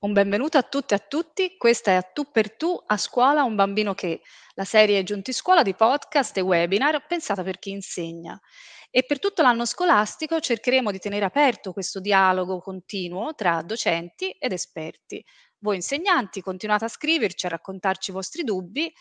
Un benvenuto a tutte e a tutti. Questa è A Tu per Tu a scuola un bambino che, la serie Giunti Scuola di podcast e webinar pensata per chi insegna. E per tutto l'anno scolastico cercheremo di tenere aperto questo dialogo continuo tra docenti ed esperti. Voi insegnanti continuate a scriverci, a raccontarci i vostri dubbi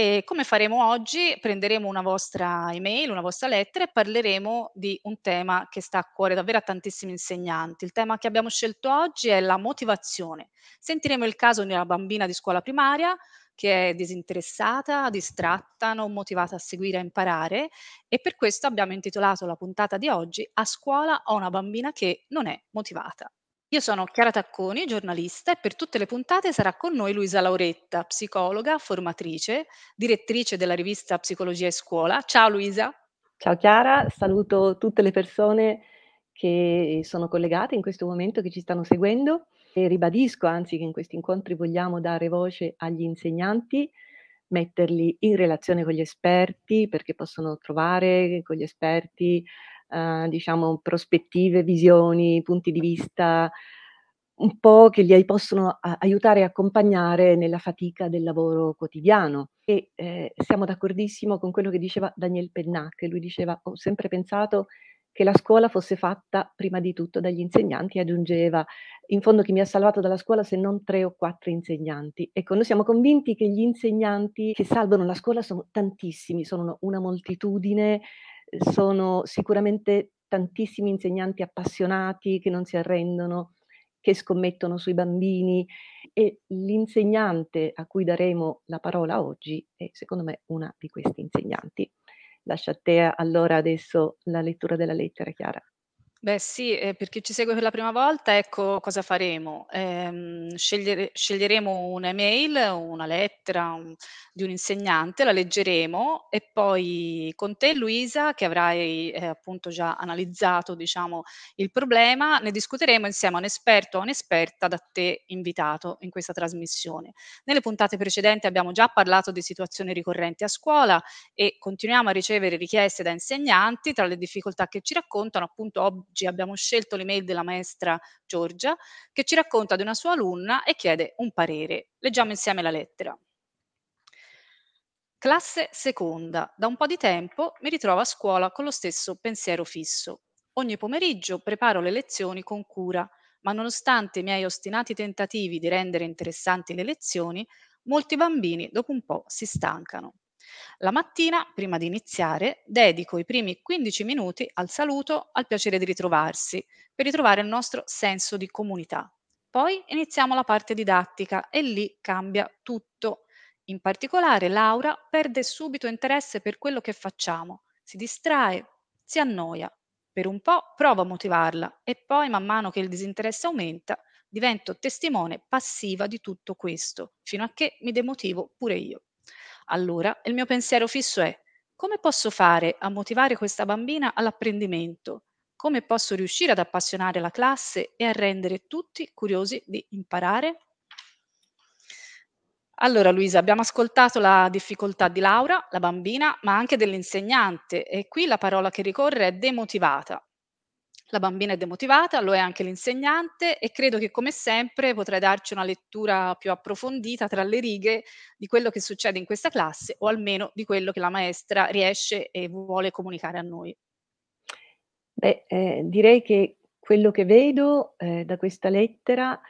e come faremo oggi, prenderemo una vostra email, una vostra lettera e parleremo di un tema che sta a cuore davvero a tantissimi insegnanti. Il tema che abbiamo scelto oggi è la motivazione. Sentiremo il caso di una bambina di scuola primaria che è disinteressata, distratta, non motivata a seguire e imparare e per questo abbiamo intitolato la puntata di oggi A scuola ho una bambina che non è motivata. Io sono Chiara Tacconi, giornalista, e per tutte le puntate sarà con noi Luisa Lauretta, psicologa, formatrice, direttrice della rivista Psicologia e Scuola. Ciao Luisa. Ciao Chiara, saluto tutte le persone che sono collegate in questo momento, che ci stanno seguendo e ribadisco anzi che in questi incontri vogliamo dare voce agli insegnanti, metterli in relazione con gli esperti perché possono trovare con gli esperti Ehm, diciamo prospettive, visioni, punti di vista un po' che li possono aiutare e accompagnare nella fatica del lavoro quotidiano. E, ehm, siamo d'accordissimo con quello che diceva Daniel Pennac, lui diceva: "Ho sempre pensato che la scuola fosse fatta prima di tutto dagli insegnanti", aggiungeva: "In fondo chi mi ha salvato dalla scuola se non 3 o 4 insegnanti". Ecco, noi siamo convinti che gli insegnanti che salvano la scuola sono tantissimi, sono una moltitudine sono sicuramente tantissimi insegnanti appassionati che non si arrendono, che scommettono sui bambini e l'insegnante a cui daremo la parola oggi è secondo me una di questi insegnanti. Lascio a te allora adesso la lettura della lettera, Chiara. Beh sì, ehm, per chi ci segue per la prima volta, ecco cosa faremo. Ehm, scegliere sceglieremo un'email, una lettera, un di un insegnante, la leggeremo e poi con te Luisa, che avrai, ehm, appunto già analizzato, diciamo, il problema, ne discuteremo insieme a un esperto o un'esperta da te invitato in questa trasmissione. Nelle puntate precedenti abbiamo già parlato di situazioni ricorrenti a scuola e continuiamo a ricevere richieste da insegnanti tra le difficoltà che ci raccontano appunto ob oggi abbiamo scelto l'email della maestra Giorgia che ci racconta di una sua alunna e chiede un parere. Leggiamo insieme la lettera. Classe seconda. Da un po' di tempo mi ritrovo a scuola con lo stesso pensiero fisso. Ogni pomeriggio preparo le lezioni con cura, ma nonostante i miei ostinati tentativi di rendere interessanti le lezioni, molti bambini dopo un po' si stancano. La mattina, prima di iniziare, dedico i primi 15 minuti al saluto, al piacere di ritrovarsi, per ritrovare il nostro senso di comunità. Poi iniziamo la parte didattica e lì cambia tutto. In particolare Laura perde subito interesse per quello che facciamo, si distrae, si annoia. Per un po' provo a motivarla e poi, man mano che il disinteresse aumenta, divento testimone passiva di tutto questo, fino a che mi demotivo pure io. Allora, il mio pensiero fisso è: come posso fare a motivare questa bambina all'apprendimento? Come posso riuscire ad appassionare la classe e a rendere tutti curiosi di imparare? Allora Luisa, abbiamo ascoltato la difficoltà di Laura, la bambina, ma anche dell'insegnante e qui la parola che ricorre è demotivata. La bambina è demotivata, lo è anche l'insegnante e credo che come sempre potrai darci una lettura più approfondita tra le righe di quello che succede in questa classe o almeno di quello che la maestra riesce e vuole comunicare a noi. Beh, eh, direi che quello che vedo eh, da questa lettera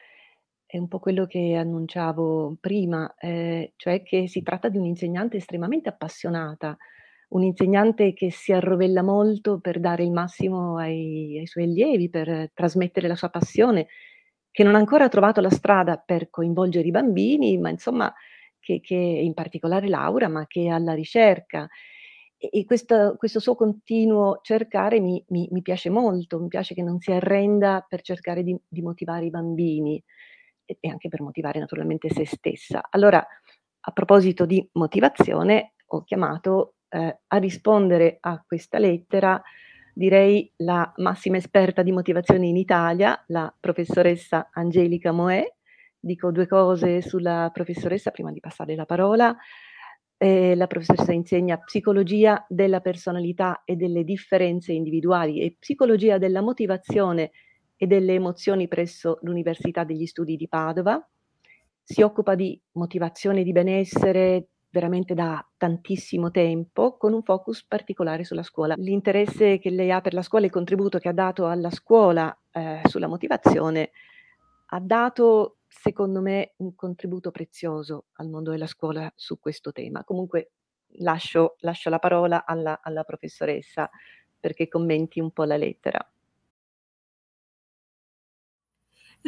è un po' quello che annunciavo prima, eh, cioè che si tratta di un'insegnante estremamente appassionata, un insegnante che si arrovella molto per dare il massimo ai ai suoi allievi, per trasmettere la sua passione, che non ha ancora trovato la strada per coinvolgere i bambini, ma insomma che che in particolare Laura, ma che è alla ricerca. E questo questo suo continuo cercare mi mi mi piace molto, mi piace che non si arrenda per cercare di di motivare i bambini e e anche per motivare naturalmente se stessa. Allora, a proposito di motivazione, ho chiamato ehm, a rispondere a questa lettera, direi la massima esperta di motivazione in Italia, la professoressa Angelica Moè. Dico 2 cose sulla professoressa prima di passare la parola. Ehm, la professoressa insegna psicologia della personalità e delle differenze individuali e psicologia della motivazione e delle emozioni presso l'Università degli Studi di Padova. Si occupa di motivazione di benessere veramente da tantissimo tempo, con un focus particolare sulla scuola. L'interesse che lei ha per la scuola e il contributo che ha dato alla scuola eh, sulla motivazione ha dato, secondo me, un contributo prezioso al mondo della scuola su questo tema. Comunque lascio, lascio la parola alla, alla professoressa perché commenti un po' la lettera.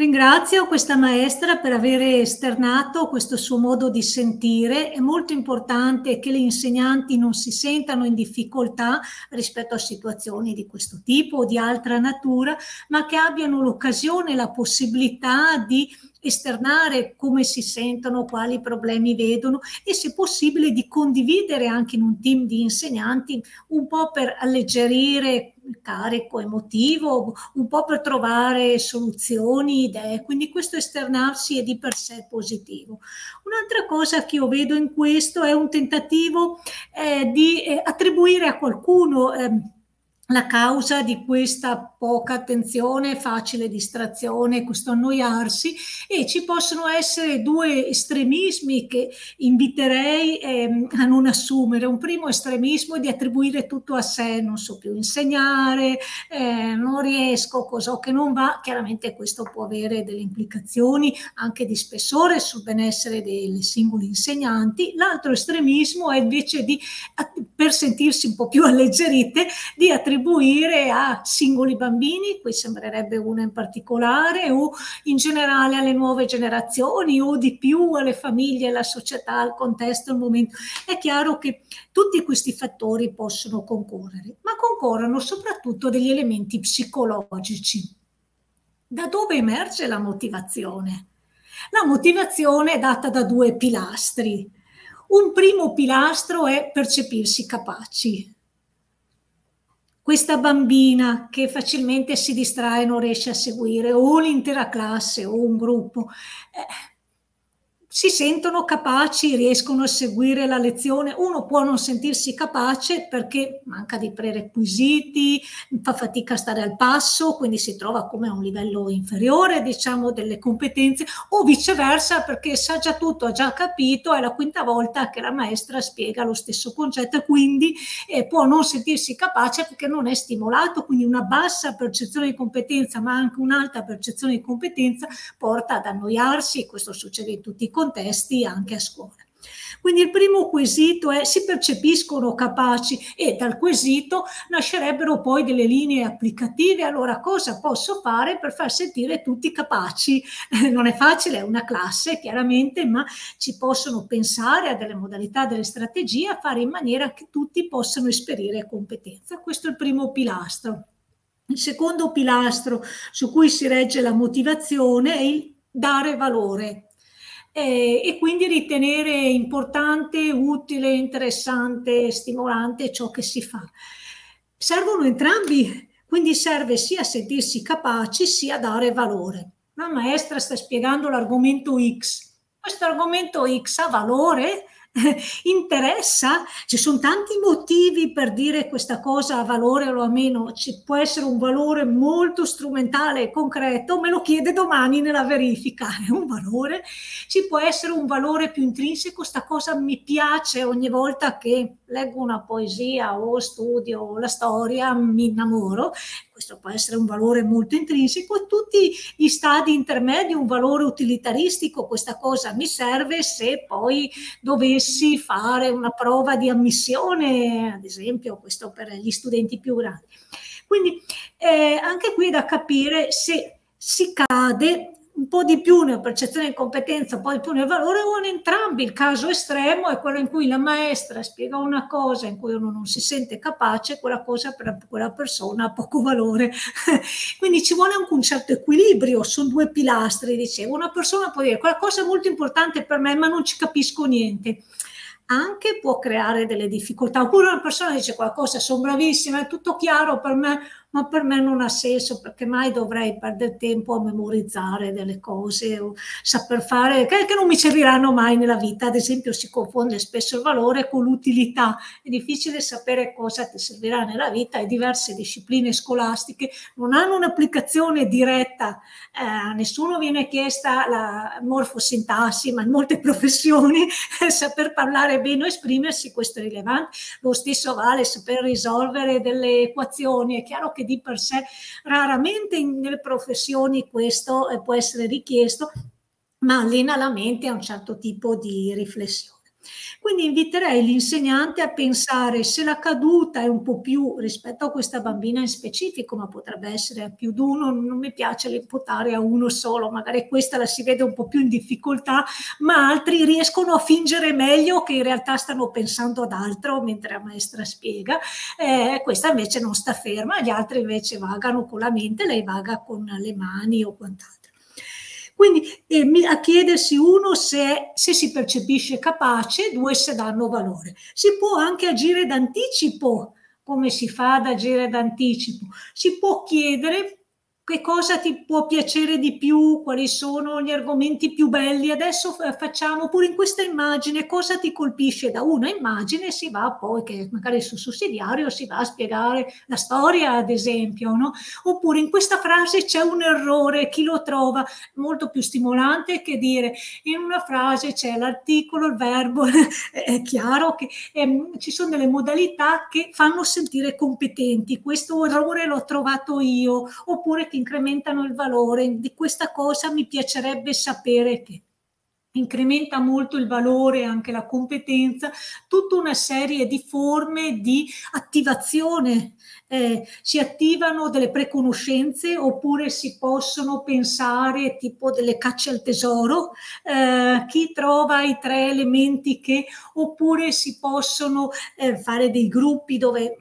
Ringrazio questa maestra per aver esternato questo suo modo di sentire. È molto importante che le insegnanti non si sentano in difficoltà rispetto a situazioni di questo tipo o di altra natura, ma che abbiano l'occasione, la possibilità di esternare come si sentono, quali problemi vedono e se possibile di condividere anche in un team di insegnanti un po' per alleggerire carico emotivo, un po' per trovare soluzioni, idee. Quindi questo esternarsi è di per sé positivo. Un'altra cosa che io vedo in questo è un tentativo eh, di eh, attribuire a qualcuno eh, la causa di questa poca attenzione, facile distrazione, questo annoiarsi e ci possono essere due estremismi che inviterei eh, a non assumere. Un primo estremismo è di attribuire tutto a sé, non so più insegnare, eh, non riesco, cosa che non va. Chiaramente questo può avere delle implicazioni anche di spessore sul benessere dei singoli insegnanti. L'altro estremismo è invece di, per sentirsi un po' più alleggerite, di attribuire attribuire a singoli bambini, qui sembrerebbe una in particolare, o in generale alle nuove generazioni o di più alle famiglie, alla società, al contesto, al momento. È chiaro che tutti questi fattori possono concorrere, ma concorrono soprattutto degli elementi psicologici. Da dove emerge la motivazione? La motivazione è data da due pilastri. Un primo pilastro è percepirsi capaci, questa bambina che facilmente si distrae e non riesce a seguire o l'intera classe o un gruppo. Eh, si sentono capaci, riescono a seguire la lezione. Uno può non sentirsi capace perché manca di prerequisiti, fa fatica a stare al passo, quindi si trova come a un livello inferiore, diciamo, delle competenze, o viceversa perché sa già tutto, ha già capito, è la quinta volta che la maestra spiega lo stesso concetto e quindi eh, può non sentirsi capace perché non è stimolato, quindi una bassa percezione di competenza, ma anche un'alta percezione di competenza porta ad annoiarsi, questo succede in tutti i contesti anche a scuola. Quindi il primo quesito è si percepiscono capaci e dal quesito nascerebbero poi delle linee applicative. Allora cosa posso fare per far sentire tutti capaci? non è facile, è una classe chiaramente, ma ci possono pensare a delle modalità, delle strategie a fare in maniera che tutti possano esperire competenza. Questo è il primo pilastro. Il secondo pilastro su cui si regge la motivazione è il dare valore eh, e quindi ritenere importante, utile, interessante, stimolante ciò che si fa. Servono entrambi, quindi serve sia sentirsi capaci sia dare valore. La maestra sta spiegando l'argomento X. Questo argomento X ha valore? interessa, ci sono tanti motivi per dire questa cosa ha valore o meno, ci può essere un valore molto strumentale concreto, me lo chiede domani nella verifica, è un valore, ci può essere un valore più intrinseco, sta cosa mi piace ogni volta che leggo una poesia o studio la storia, mi innamoro, questo può essere un valore molto intrinseco, e tutti gli stadi intermedi un valore utilitaristico, questa cosa mi serve se poi dovessi fare una prova di ammissione, ad esempio, questo per gli studenti più grandi. Quindi eh, anche qui è da capire se si cade un po' di più nella percezione di competenza, un po' di più nel valore, o in entrambi. Il caso estremo è quello in cui la maestra spiega una cosa in cui uno non si sente capace, quella cosa per quella persona ha poco valore. Quindi ci vuole anche un certo equilibrio, sono due pilastri, dicevo. Una persona può dire quella cosa è molto importante per me, ma non ci capisco niente anche può creare delle difficoltà. Oppure una persona dice qualcosa, sono bravissima, è tutto chiaro per me, ma per me non ha senso perché mai dovrei perdere tempo a memorizzare delle cose o saper fare, che, che non mi serviranno mai nella vita. Ad esempio si confonde spesso il valore con l'utilità. È difficile sapere cosa ti servirà nella vita e diverse discipline scolastiche non hanno un'applicazione diretta. Eh, a nessuno viene chiesta la morfosintassi, ma in molte professioni saper parlare bene o esprimersi, questo è rilevante. Lo stesso vale saper risolvere delle equazioni. È chiaro che che di per sé raramente in, nelle professioni questo eh, può essere richiesto, ma allena la mente a un certo tipo di riflessione. Quindi inviterei l'insegnante a pensare se la caduta è un po' più rispetto a questa bambina in specifico, ma potrebbe essere più di uno, non mi piace l'imputare a uno solo, magari questa la si vede un po' più in difficoltà, ma altri riescono a fingere meglio che in realtà stanno pensando ad altro mentre la maestra spiega, eh, questa invece non sta ferma, gli altri invece vagano con la mente, lei vaga con le mani o quant'altro. Quindi eh, a chiedersi uno se, se, si percepisce capace, due se danno valore. Si può anche agire d'anticipo, come si fa ad agire d'anticipo. Si può chiedere che cosa ti può piacere di più, quali sono gli argomenti più belli. Adesso facciamo pure in questa immagine cosa ti colpisce da una immagine, si va poi, che magari sul sussidiario si va a spiegare la storia, ad esempio, no? Oppure in questa frase c'è un errore, chi lo trova molto più stimolante che dire in una frase c'è l'articolo, il verbo, è chiaro che ehm, ci sono delle modalità che fanno sentire competenti. Questo errore l'ho trovato io, oppure che incrementano il valore di questa cosa, mi piacerebbe sapere che incrementa molto il valore, anche la competenza, tutta una serie di forme di attivazione. Eh, si attivano delle preconoscenze oppure si possono pensare tipo delle cacce al tesoro, eh, chi trova i tre elementi che, oppure si possono eh, fare dei gruppi dove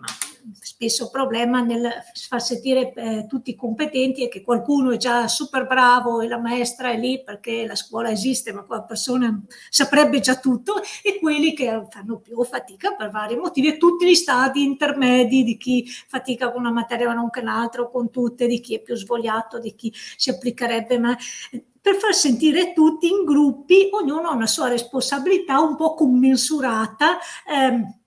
spesso problema nel far sentire eh, tutti competenti e che qualcuno è già super bravo e la maestra è lì perché la scuola esiste ma quella persona saprebbe già tutto e quelli che fanno più fatica per vari motivi e tutti gli stadi intermedi di chi fatica con una materia ma non con l'altra con tutte, di chi è più svogliato, di chi si applicherebbe ma per far sentire tutti in gruppi, ognuno ha una sua responsabilità un po' commensurata. Ehm,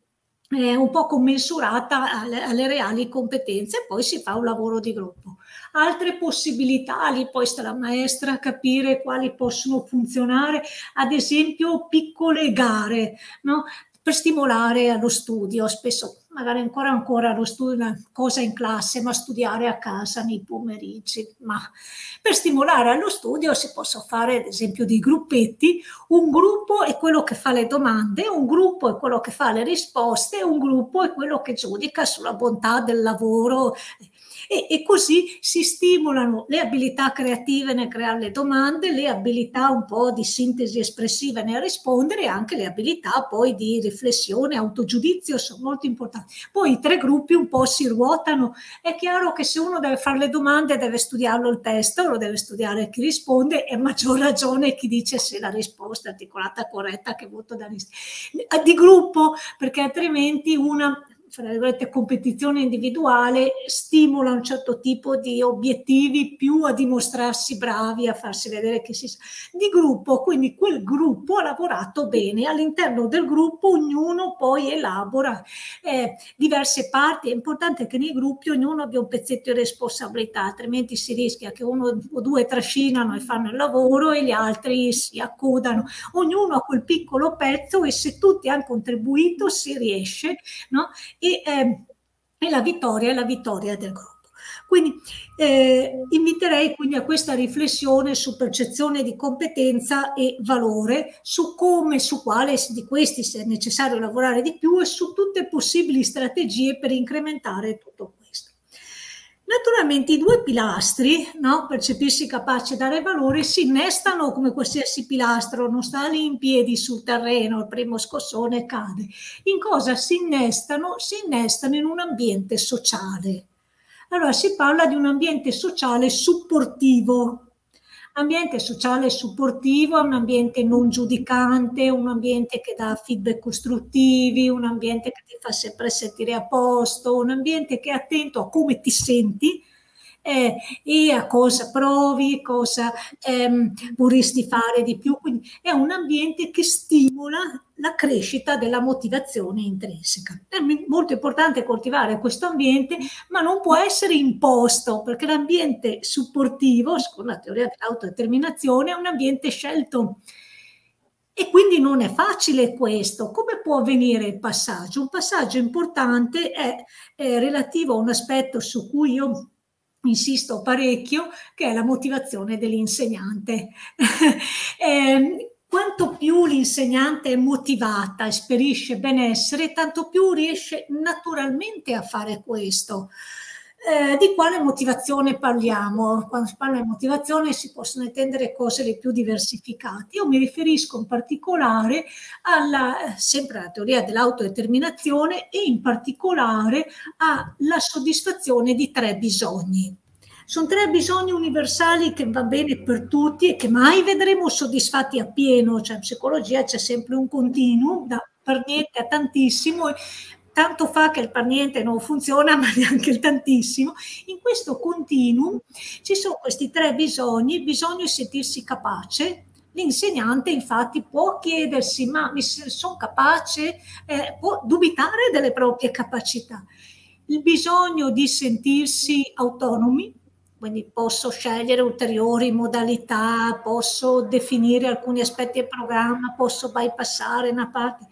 un po' commensurata alle, alle, reali competenze e poi si fa un lavoro di gruppo. Altre possibilità, lì poi sta la maestra a capire quali possono funzionare, ad esempio piccole gare, no? per stimolare allo studio, spesso magari ancora ancora lo studio, una cosa in classe, ma studiare a casa nei pomeriggi. Ma per stimolare allo studio si possono fare ad esempio dei gruppetti, un gruppo è quello che fa le domande, un gruppo è quello che fa le risposte, un gruppo è quello che giudica sulla bontà del lavoro e, e, così si stimolano le abilità creative nel creare le domande, le abilità un po' di sintesi espressiva nel rispondere e anche le abilità poi di riflessione, autogiudizio sono molto importanti. Poi i tre gruppi un po' si ruotano. È chiaro che se uno deve fare le domande deve studiarlo il testo, lo deve studiare chi risponde e a maggior ragione chi dice se la risposta è articolata corretta che voto da di gruppo perché altrimenti una fra virgolette, competizione individuale stimola un certo tipo di obiettivi più a dimostrarsi bravi, a farsi vedere che si sa. Di gruppo, quindi quel gruppo ha lavorato bene, all'interno del gruppo ognuno poi elabora eh, diverse parti, è importante che nei gruppi ognuno abbia un pezzetto di responsabilità, altrimenti si rischia che uno o due trascinano e fanno il lavoro e gli altri si accodano. Ognuno ha quel piccolo pezzo e se tutti hanno contribuito si riesce, no? E, eh, e la vittoria è la vittoria del gruppo. Quindi eh, inviterei quindi a questa riflessione su percezione di competenza e valore, su come, su quale di questi sia necessario lavorare di più e su tutte possibili strategie per incrementare tutto questo. Naturalmente i due pilastri, no, percepirsi capace di dare valore, si innestano come qualsiasi pilastro, non sta lì in piedi sul terreno, il primo scossone cade. In cosa si innestano? Si innestano in un ambiente sociale. Allora si parla di un ambiente sociale supportivo, Ambiente sociale supportivo un ambiente non giudicante, un ambiente che dà feedback costruttivi, un ambiente che ti fa sempre sentire a posto, un ambiente che è attento a come ti senti eh, e a cosa provi, cosa ehm, vorresti fare di più. Quindi è un ambiente che stimola la crescita della motivazione intrinseca. È molto importante coltivare questo ambiente, ma non può essere imposto, perché l'ambiente supportivo, secondo la teoria dell'autodeterminazione, è un ambiente scelto. E quindi non è facile questo. Come può avvenire il passaggio? Un passaggio importante è, è relativo a un aspetto su cui io insisto parecchio, che è la motivazione dell'insegnante. eh, quanto più l'insegnante è motivata, esperisce benessere, tanto più riesce naturalmente a fare questo. Eh, di quale motivazione parliamo? Quando si parla di motivazione si possono intendere cose le più diversificate. Io mi riferisco in particolare alla, sempre alla teoria dell'autodeterminazione e in particolare alla soddisfazione di tre bisogni. Sono tre bisogni universali che va bene per tutti e che mai vedremo soddisfatti appieno, cioè in psicologia c'è sempre un continuo, da per niente a tantissimo, tanto fa che il per niente non funziona, ma neanche il tantissimo. In questo continuum ci sono questi tre bisogni, il bisogno di sentirsi capace, L'insegnante infatti può chiedersi ma mi sono capace, eh, può dubitare delle proprie capacità. Il bisogno di sentirsi autonomi, quindi posso scegliere ulteriori modalità, posso definire alcuni aspetti del programma, posso bypassare una parte.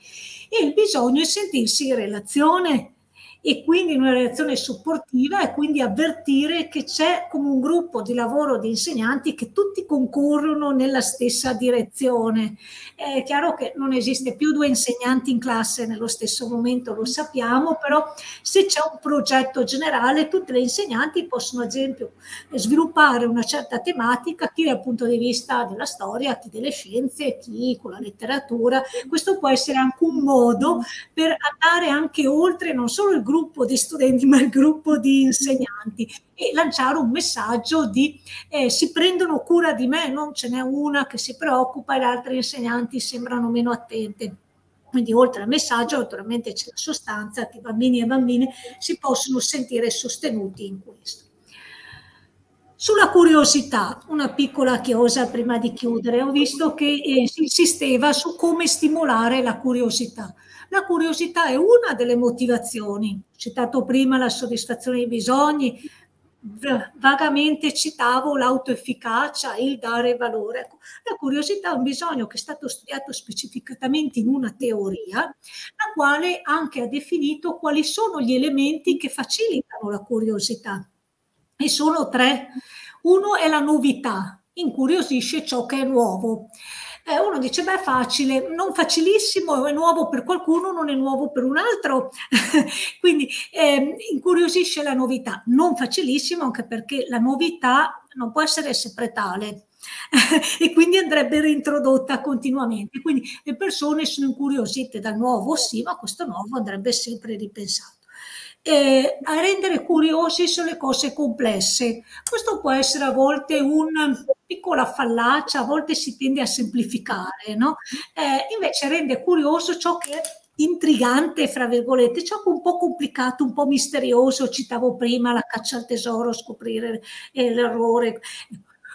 E il bisogno è sentirsi in relazione e quindi in una relazione supportiva e quindi avvertire che c'è come un gruppo di lavoro di insegnanti che tutti concorrono nella stessa direzione. È chiaro che non esiste più due insegnanti in classe nello stesso momento, lo sappiamo, però se c'è un progetto generale tutte le insegnanti possono ad esempio sviluppare una certa tematica, chi dal punto di vista della storia, chi delle scienze, chi con la letteratura. Questo può essere anche un modo per andare anche oltre non solo il gruppo di studenti, ma il gruppo di insegnanti e lanciare un messaggio di eh, si prendono cura di me, non ce n'è una che si preoccupa e le altre insegnanti sembrano meno attente. Quindi oltre al messaggio naturalmente c'è la sostanza che bambini e bambine si possono sentire sostenuti in questo. Sulla curiosità, una piccola chiosa prima di chiudere, ho visto che eh, si insisteva su come stimolare la curiosità. La curiosità è una delle motivazioni. Ho citato prima la soddisfazione dei bisogni, vagamente citavo l'autoefficacia, il dare valore. Ecco, la curiosità è un bisogno che è stato studiato specificatamente in una teoria, la quale anche ha definito quali sono gli elementi che facilitano la curiosità. E sono tre. Uno è la novità, incuriosisce ciò che è nuovo eh, uno dice, beh, facile, non facilissimo, è nuovo per qualcuno, non è nuovo per un altro. Quindi eh, incuriosisce la novità, non facilissimo anche perché la novità non può essere sempre tale. e quindi andrebbe reintrodotta continuamente. Quindi le persone sono incuriosite dal nuovo, sì, ma questo nuovo andrebbe sempre ripensato eh, a rendere curiosi sulle cose complesse. Questo può essere a volte una piccola fallacia, a volte si tende a semplificare, no? Eh, invece rende curioso ciò che è intrigante, fra virgolette, ciò che è un po' complicato, un po' misterioso, citavo prima la caccia al tesoro, scoprire eh, l'errore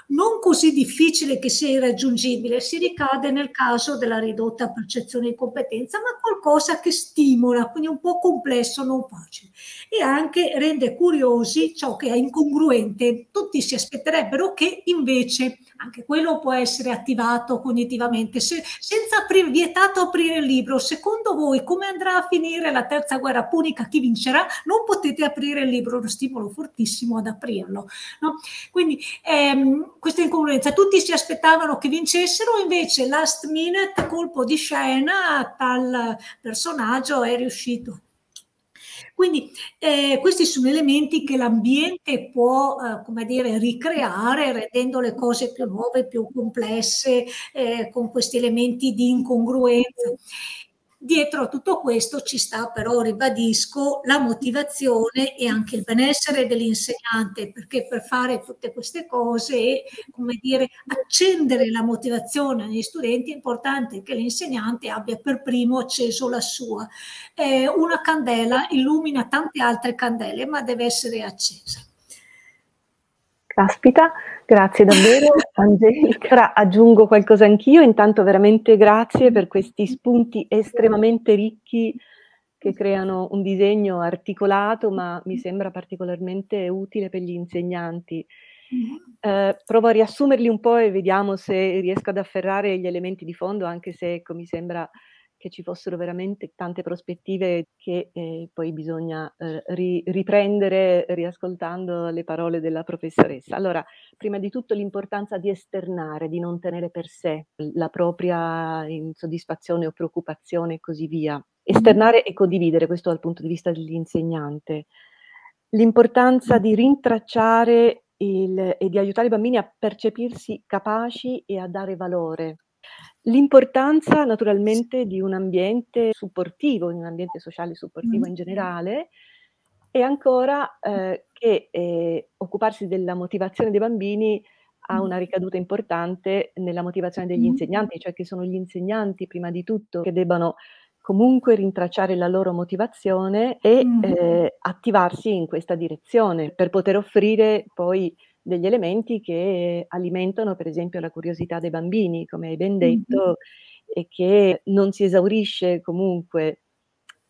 non così difficile che sia irraggiungibile, si ricade nel caso della ridotta percezione di competenza, ma qualcosa che stimola, quindi un po' complesso, non facile. E anche rende curiosi ciò che è incongruente. Tutti si aspetterebbero che invece anche quello può essere attivato cognitivamente, Se, senza aprire, vietato aprire il libro. Secondo voi come andrà a finire la terza guerra punica? Chi vincerà? Non potete aprire il libro, lo stimolo fortissimo ad aprirlo. No? Quindi ehm, questa incongruenza, tutti si aspettavano che vincessero, invece last minute, colpo di scena, tal personaggio è riuscito quindi eh, questi sono elementi che l'ambiente può, eh, come dire, ricreare rendendo le cose più nuove, più complesse, eh, con questi elementi di incongruenza. Dietro a tutto questo ci sta però, ribadisco, la motivazione e anche il benessere dell'insegnante, perché per fare tutte queste cose e, come dire, accendere la motivazione agli studenti è importante che l'insegnante abbia per primo acceso la sua. Eh, una candela illumina tante altre candele, ma deve essere accesa. Caspita, grazie davvero Angelica. Aggiungo qualcosa anch'io, intanto veramente grazie per questi spunti estremamente ricchi che creano un disegno articolato, ma mi sembra particolarmente utile per gli insegnanti. Eh, provo a riassumerli un po' e vediamo se riesco ad afferrare gli elementi di fondo, anche se ecco, mi sembra che ci fossero veramente tante prospettive che eh, poi bisogna eh, ri- riprendere riascoltando le parole della professoressa. Allora, prima di tutto l'importanza di esternare, di non tenere per sé la propria insoddisfazione o preoccupazione e così via. Esternare e condividere, questo dal punto di vista dell'insegnante. L'importanza di rintracciare il, e di aiutare i bambini a percepirsi capaci e a dare valore L'importanza naturalmente di un ambiente supportivo, di un ambiente sociale supportivo in generale e ancora eh, che eh, occuparsi della motivazione dei bambini ha una ricaduta importante nella motivazione degli insegnanti, cioè che sono gli insegnanti prima di tutto che debbano comunque rintracciare la loro motivazione e eh, attivarsi in questa direzione per poter offrire poi degli elementi che alimentano per esempio la curiosità dei bambini, come hai ben detto, mm-hmm. e che non si esaurisce comunque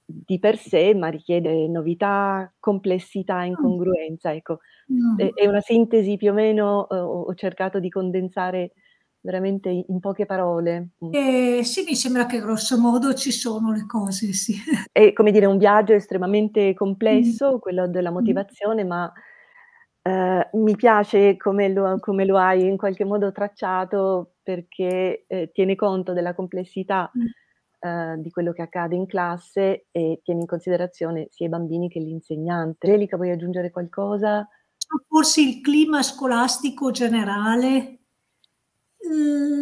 di per sé, ma richiede novità, complessità, incongruenza. Ecco, mm. è, una sintesi più o meno, uh, ho cercato di condensare veramente in poche parole. Eh, sì, mi sembra che grosso modo ci sono le cose, sì. È come dire un viaggio estremamente complesso, mm. quello della motivazione, mm. ma eh, mi piace come lo come lo hai in qualche modo tracciato perché, ehm, tiene conto della complessità, Mh. ehm, di quello che accade in classe e tiene in considerazione sia i bambini che l'insegnante. Angelica vuoi aggiungere qualcosa? Forse il clima scolastico generale,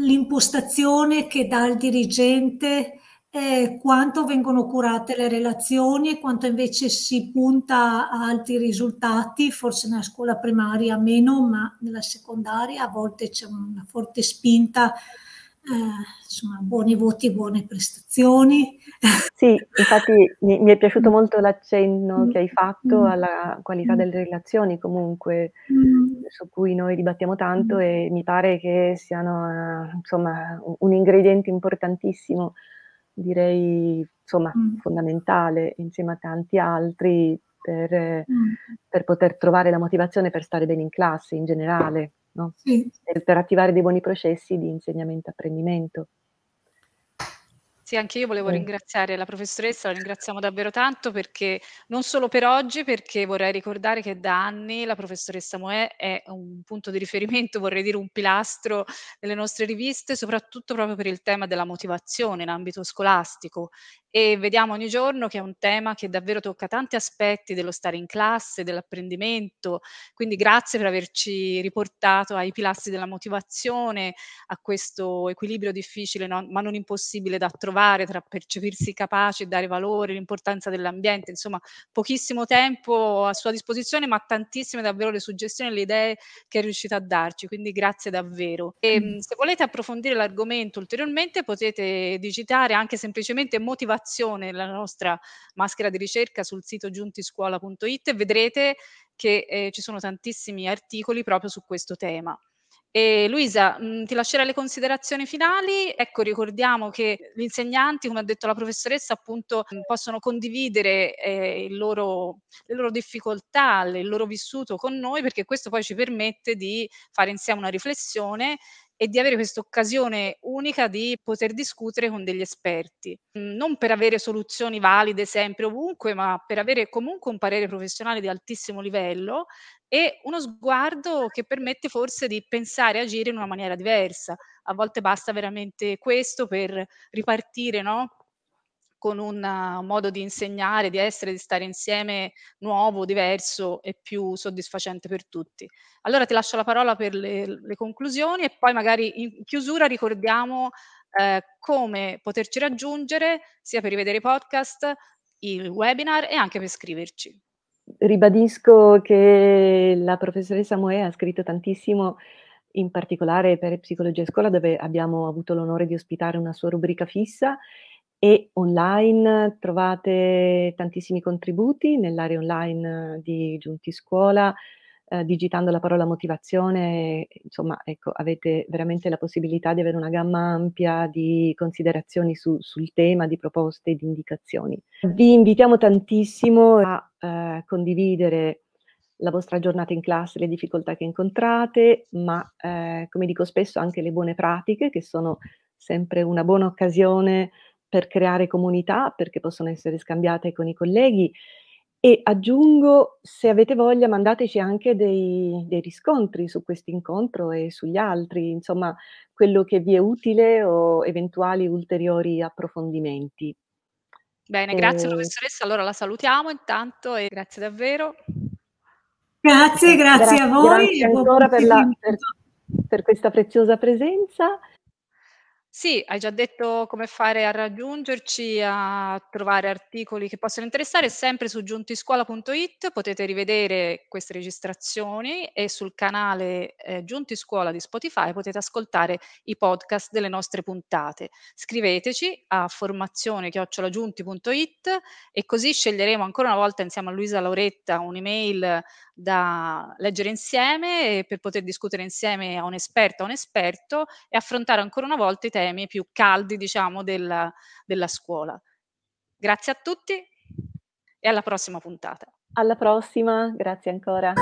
l'impostazione che dà il dirigente eh, quanto vengono curate le relazioni e quanto invece si punta a alti risultati, forse nella scuola primaria meno, ma nella secondaria a volte c'è una forte spinta, eh, insomma, buoni voti, buone prestazioni. Sì, infatti mi, mi è piaciuto mm. molto l'accenno che hai fatto mm. alla qualità mm. delle relazioni comunque, mm. su cui noi dibattiamo tanto e mi pare che siano insomma un ingrediente importantissimo direi insomma Mh. fondamentale insieme a tanti altri per Mh. per poter trovare la motivazione per stare bene in classe in generale, no, Sì. per per attivare dei buoni processi di insegnamento apprendimento. Sì, anche io volevo ringraziare la professoressa, la ringraziamo davvero tanto perché non solo per oggi, perché vorrei ricordare che da anni la professoressa Moè è un punto di riferimento, vorrei dire un pilastro nelle nostre riviste, soprattutto proprio per il tema della motivazione in ambito scolastico e vediamo ogni giorno che è un tema che davvero tocca tanti aspetti dello stare in classe, dell'apprendimento. Quindi grazie per averci riportato ai pilastri della motivazione, a questo equilibrio difficile, no, ma non impossibile da trovare tra percepirsi capaci e dare valore, l'importanza dell'ambiente. Insomma, pochissimo tempo a sua disposizione, ma tantissime davvero le suggestioni e le idee che è riuscita a darci. Quindi grazie davvero. E, mm. Se volete approfondire l'argomento ulteriormente potete digitare anche semplicemente motivazione la nostra maschera di ricerca sul sito giuntiscuola.it e vedrete che eh, ci sono tantissimi articoli proprio su questo tema. E Luisa, mh, mhmm, ti lascerei le considerazioni finali. Ecco, ricordiamo che gli insegnanti, come ha detto la professoressa, appunto mh, possono condividere eh, loro, le loro difficoltà, il loro vissuto con noi, perché questo poi ci permette di fare insieme una riflessione e di avere questa occasione unica di poter discutere con degli esperti, mhmm, non per avere soluzioni valide sempre ovunque, ma per avere comunque un parere professionale di altissimo livello e uno sguardo che permette forse di pensare e agire in una maniera diversa. A volte basta veramente questo per ripartire, no, con un modo di insegnare, di essere, di stare insieme nuovo, diverso e più soddisfacente per tutti. Allora ti lascio la parola per le, le conclusioni e poi magari in chiusura ricordiamo eh, come poterci raggiungere sia per rivedere i podcast, il webinar e anche per scriverci. Ribadisco che la professoressa Moe ha scritto tantissimo, in particolare per Psicologia Scuola, dove abbiamo avuto l'onore di ospitare una sua rubrica fissa e online trovate tantissimi contributi nell'area online di Giunti Scuola, eh, digitando la parola motivazione, insomma, ecco, avete veramente la possibilità di avere una gamma ampia di considerazioni su, sul tema, di proposte di indicazioni. Vi invitiamo tantissimo a eh, condividere la vostra giornata in classe, le difficoltà che incontrate, ma eh, come dico spesso anche le buone pratiche, che sono sempre una buona occasione per creare comunità, perché possono essere scambiate con i colleghi e aggiungo, se avete voglia, mandateci anche dei, dei riscontri su questo incontro e sugli altri, insomma, quello che vi è utile o eventuali ulteriori approfondimenti. Bene, grazie e... professoressa. Allora la salutiamo intanto e grazie davvero. Grazie, grazie, grazie a voi. Grazie ancora per, la, per, per questa preziosa presenza. Sì, hai già detto come fare a raggiungerci, a trovare articoli che possono interessare, sempre su giuntiscuola.it potete rivedere queste registrazioni e sul canale eh, Giunti Scuola di Spotify potete ascoltare i podcast delle nostre puntate. Scriveteci a formazione-giunti.it e così sceglieremo ancora una volta insieme a Luisa Lauretta un'email da leggere insieme per poter discutere insieme a un esperto, a un esperto e affrontare ancora una volta i temi più caldi, diciamo, della, della scuola. Grazie a tutti e alla prossima puntata. Alla prossima, grazie ancora.